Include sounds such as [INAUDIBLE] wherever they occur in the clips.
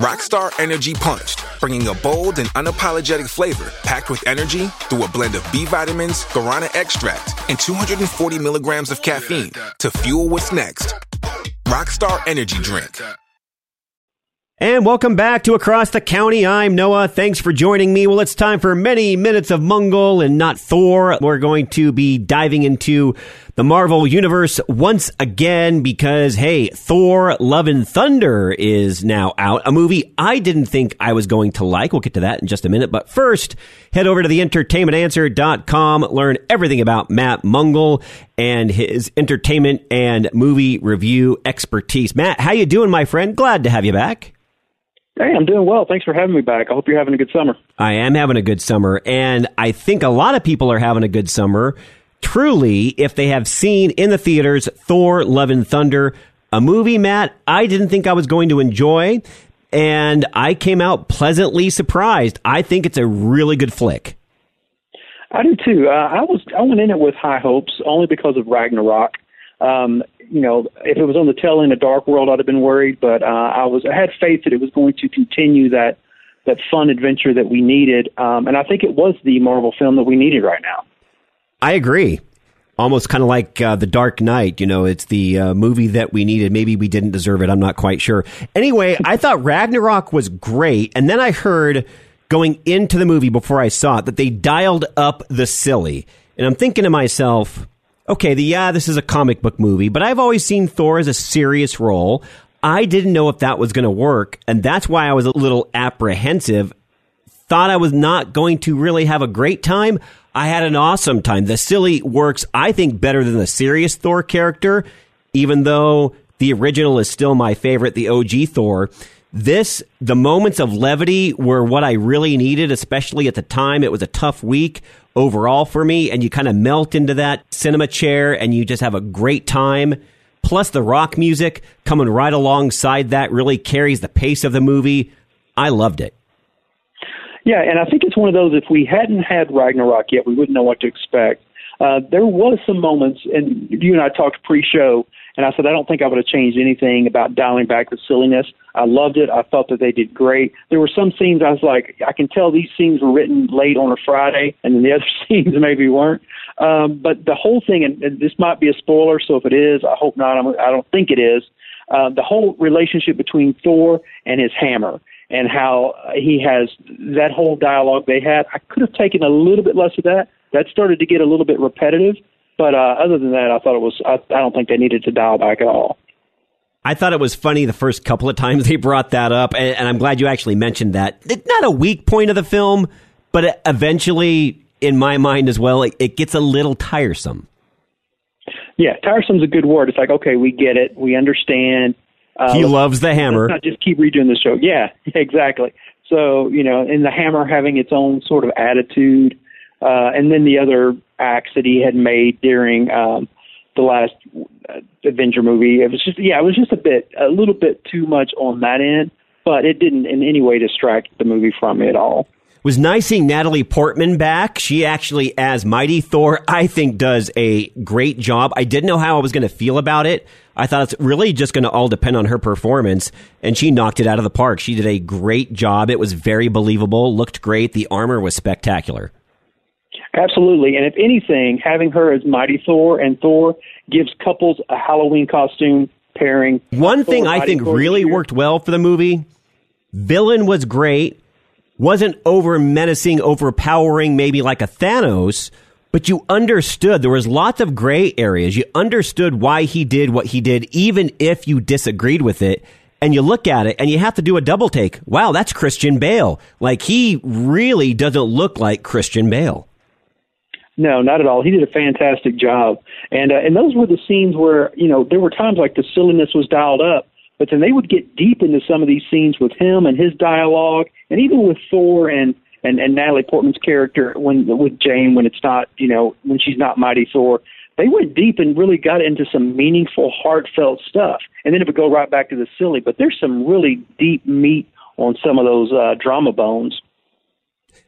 Rockstar Energy Punched, bringing a bold and unapologetic flavor packed with energy through a blend of B vitamins, guarana extract, and 240 milligrams of caffeine to fuel what's next. Rockstar Energy Drink. And welcome back to Across the County. I'm Noah. Thanks for joining me. Well, it's time for many minutes of Mungle and not Thor. We're going to be diving into the Marvel Universe once again because, hey, Thor Love and Thunder is now out. A movie I didn't think I was going to like. We'll get to that in just a minute. But first, head over to the entertainmentanswer.com, learn everything about Matt Mungle and his entertainment and movie review expertise. Matt, how you doing, my friend? Glad to have you back. Hey, I'm doing well. Thanks for having me back. I hope you're having a good summer. I am having a good summer, and I think a lot of people are having a good summer. Truly, if they have seen in the theaters Thor: Love and Thunder, a movie, Matt, I didn't think I was going to enjoy, and I came out pleasantly surprised. I think it's a really good flick. I do too. Uh, I was I went in it with high hopes only because of Ragnarok. Um, you know, if it was on the tail end of Dark World, I'd have been worried. But uh, I was I had faith that it was going to continue that that fun adventure that we needed, um, and I think it was the Marvel film that we needed right now. I agree. Almost kind of like uh, The Dark Knight. You know, it's the uh, movie that we needed. Maybe we didn't deserve it. I'm not quite sure. Anyway, I thought Ragnarok was great. And then I heard going into the movie before I saw it that they dialed up the silly. And I'm thinking to myself, okay, the, yeah, this is a comic book movie, but I've always seen Thor as a serious role. I didn't know if that was going to work, and that's why I was a little apprehensive. Thought I was not going to really have a great time. I had an awesome time. The silly works, I think, better than the serious Thor character, even though the original is still my favorite, the OG Thor. This, the moments of levity were what I really needed, especially at the time. It was a tough week overall for me, and you kind of melt into that cinema chair and you just have a great time. Plus, the rock music coming right alongside that really carries the pace of the movie. I loved it. Yeah, and I think it's one of those. If we hadn't had Ragnarok yet, we wouldn't know what to expect. Uh, there was some moments, and you and I talked pre-show, and I said I don't think I would have changed anything about dialing back the silliness. I loved it. I thought that they did great. There were some scenes I was like, I can tell these scenes were written late on a Friday, and then the other [LAUGHS] scenes maybe weren't. Um, but the whole thing, and, and this might be a spoiler, so if it is, I hope not. I'm, I don't think it is. Uh, the whole relationship between Thor and his hammer and how he has that whole dialogue they had. I could have taken a little bit less of that. That started to get a little bit repetitive. But uh, other than that, I thought it was. I, I don't think they needed to dial back at all. I thought it was funny the first couple of times [LAUGHS] they brought that up, and, and I'm glad you actually mentioned that. It's not a weak point of the film, but eventually, in my mind as well, it, it gets a little tiresome. Yeah, tiresome's a good word. It's like, okay, we get it, we understand. Uh, he loves the hammer. not just keep redoing the show. Yeah, [LAUGHS] exactly. So you know, and the hammer having its own sort of attitude, uh, and then the other acts that he had made during um, the last uh, Avenger movie. It was just, yeah, it was just a bit, a little bit too much on that end, but it didn't in any way distract the movie from me at all was nice seeing Natalie Portman back. She actually, as Mighty Thor, I think does a great job. I didn't know how I was going to feel about it. I thought it's really just going to all depend on her performance, and she knocked it out of the park. She did a great job. It was very believable, looked great. The armor was spectacular. Absolutely. And if anything, having her as Mighty Thor and Thor gives couples a Halloween costume pairing. One thing I think Thor really worked well for the movie villain was great wasn't over menacing, overpowering, maybe like a Thanos, but you understood there was lots of gray areas. You understood why he did what he did, even if you disagreed with it. And you look at it and you have to do a double take. Wow, that's Christian Bale. Like he really doesn't look like Christian Bale. No, not at all. He did a fantastic job, and uh, and those were the scenes where you know there were times like the silliness was dialed up, but then they would get deep into some of these scenes with him and his dialogue, and even with Thor and and, and Natalie Portman's character when with Jane when it's not you know when she's not Mighty Thor. They went deep and really got into some meaningful, heartfelt stuff, and then it would go right back to the silly. But there's some really deep meat on some of those uh, drama bones.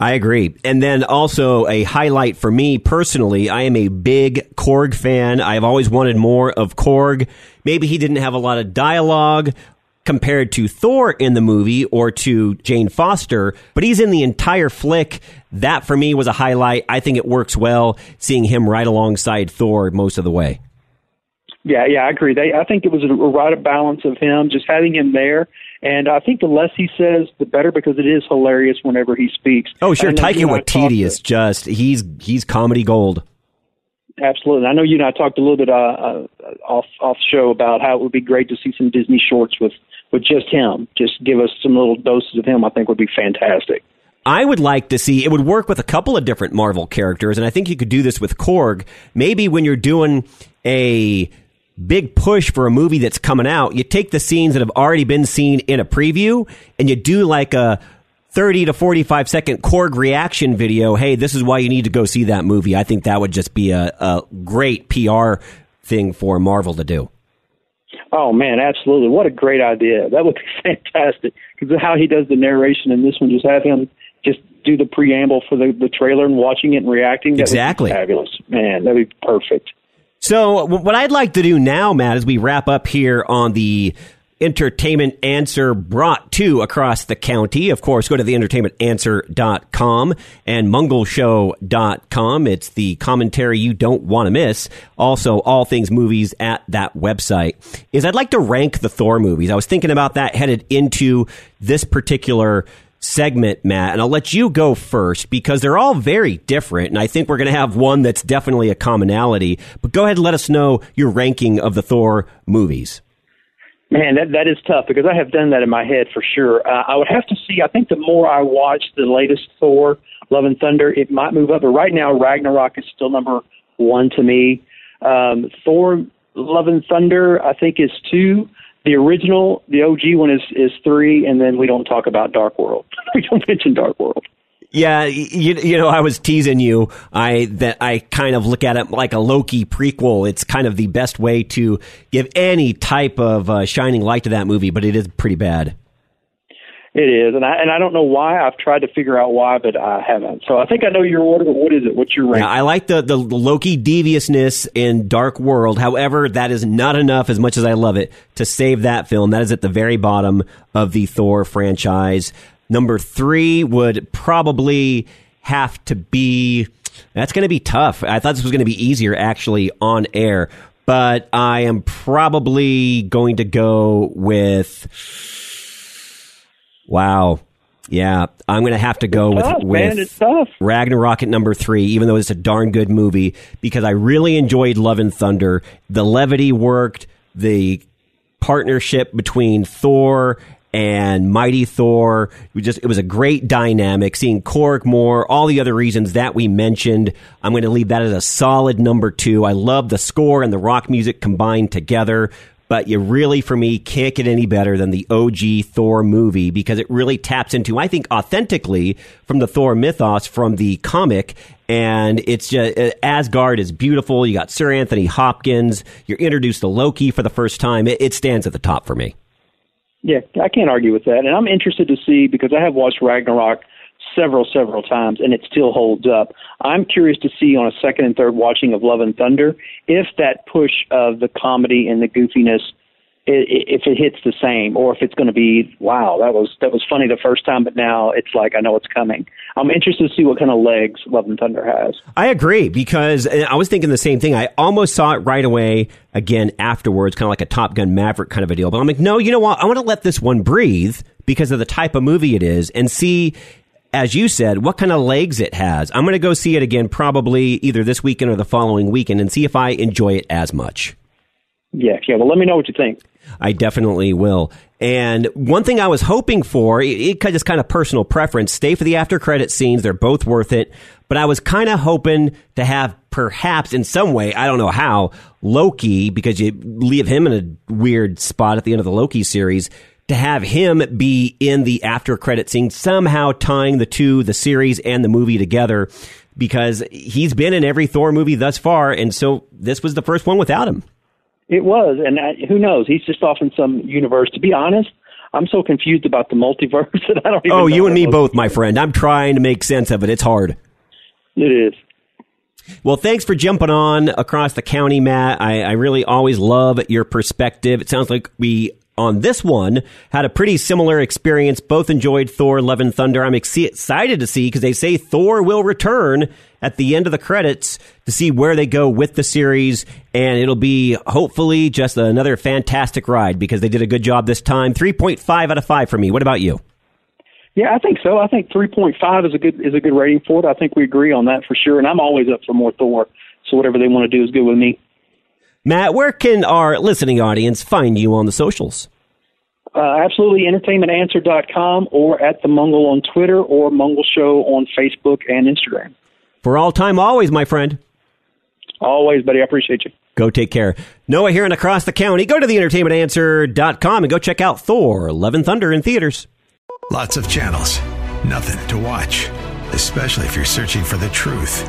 I agree. And then also a highlight for me personally, I am a big Korg fan. I've always wanted more of Korg. Maybe he didn't have a lot of dialogue compared to Thor in the movie or to Jane Foster, but he's in the entire flick. That for me was a highlight. I think it works well seeing him right alongside Thor most of the way. Yeah, yeah, I agree. They, I think it was a right of balance of him, just having him there. And I think the less he says, the better, because it is hilarious whenever he speaks. Oh, sure. Taika Waititi is just he's he's comedy gold. Absolutely. I know you and I talked a little bit uh, uh, off off show about how it would be great to see some Disney shorts with with just him. Just give us some little doses of him. I think would be fantastic. I would like to see it would work with a couple of different Marvel characters, and I think you could do this with Korg. Maybe when you're doing a big push for a movie that's coming out, you take the scenes that have already been seen in a preview and you do like a 30 to 45 second Korg reaction video. Hey, this is why you need to go see that movie. I think that would just be a, a great PR thing for Marvel to do. Oh man, absolutely! What a great idea! That would be [LAUGHS] fantastic because how he does the narration in this one, just have him just do the preamble for the the trailer and watching it and reacting. That exactly, fabulous, man. That'd be perfect. So, what I'd like to do now, Matt, as we wrap up here on the entertainment answer brought to across the county. Of course, go to the entertainmentanswer.com and mungleshow.com. It's the commentary you don't want to miss. Also, all things movies at that website. Is I'd like to rank the Thor movies. I was thinking about that headed into this particular segment, Matt, and I'll let you go first because they're all very different. And I think we're going to have one that's definitely a commonality. But go ahead and let us know your ranking of the Thor movies. Man, that that is tough because I have done that in my head for sure. Uh, I would have to see. I think the more I watch the latest Thor, Love and Thunder, it might move up. But right now, Ragnarok is still number one to me. Um, Thor, Love and Thunder, I think is two. The original, the OG one is is three, and then we don't talk about Dark World. [LAUGHS] we don't mention Dark World. Yeah, you, you know, I was teasing you. I that I kind of look at it like a Loki prequel. It's kind of the best way to give any type of uh, shining light to that movie, but it is pretty bad. It is, and I and I don't know why. I've tried to figure out why, but I haven't. So I think I know your order. But what is it? What's your rank? I like the the Loki deviousness in Dark World. However, that is not enough. As much as I love it, to save that film, that is at the very bottom of the Thor franchise. Number three would probably have to be. That's going to be tough. I thought this was going to be easier actually on air, but I am probably going to go with. Wow. Yeah, I'm going to have to go tough, with, with Ragnarok at number three, even though it's a darn good movie, because I really enjoyed Love and Thunder. The levity worked, the partnership between Thor and Mighty Thor. We just it was a great dynamic. Seeing Korg more, all the other reasons that we mentioned. I'm going to leave that as a solid number two. I love the score and the rock music combined together. But you really, for me, can't get any better than the OG Thor movie because it really taps into, I think, authentically from the Thor mythos from the comic. And it's just, uh, Asgard is beautiful. You got Sir Anthony Hopkins. You're introduced to Loki for the first time. It, it stands at the top for me. Yeah, I can't argue with that. And I'm interested to see because I have watched Ragnarok several, several times and it still holds up. I'm curious to see on a second and third watching of Love and Thunder if that push of the comedy and the goofiness if it hits the same or if it's going to be wow that was that was funny the first time but now it's like I know it's coming. I'm interested to see what kind of legs Love and Thunder has. I agree because I was thinking the same thing. I almost saw it right away again afterwards, kind of like a Top Gun Maverick kind of a deal. But I'm like, no, you know what? I want to let this one breathe because of the type of movie it is and see as you said, what kind of legs it has. I'm going to go see it again probably either this weekend or the following weekend and see if I enjoy it as much. Yeah, yeah. Well, let me know what you think. I definitely will. And one thing I was hoping for, it, it just kind of personal preference, stay for the after credit scenes. They're both worth it. But I was kind of hoping to have perhaps in some way, I don't know how, Loki, because you leave him in a weird spot at the end of the Loki series, to have him be in the after credit scene, somehow tying the two, the series and the movie together, because he's been in every Thor movie thus far. And so this was the first one without him. It was, and I, who knows? He's just off in some universe. To be honest, I'm so confused about the multiverse [LAUGHS] that I don't. Even oh, you and me both, my friend. I'm trying to make sense of it. It's hard. It is. Well, thanks for jumping on across the county, Matt. I, I really always love your perspective. It sounds like we on this one had a pretty similar experience. Both enjoyed Thor: Love and Thunder. I'm ex- excited to see because they say Thor will return at the end of the credits to see where they go with the series, and it'll be hopefully just another fantastic ride because they did a good job this time. Three point five out of five for me. What about you? Yeah, I think so. I think 3.5 is a good is a good rating for it. I think we agree on that for sure. And I'm always up for more Thor. So whatever they want to do is good with me. Matt, where can our listening audience find you on the socials? Uh, absolutely, entertainmentanswer.com or at the Mungle on Twitter or Mungle Show on Facebook and Instagram. For all time, always, my friend. Always, buddy. I appreciate you. Go take care. Noah here and across the county. Go to the entertainmentanswer.com and go check out Thor, Love and Thunder in theaters. Lots of channels, nothing to watch, especially if you're searching for the truth.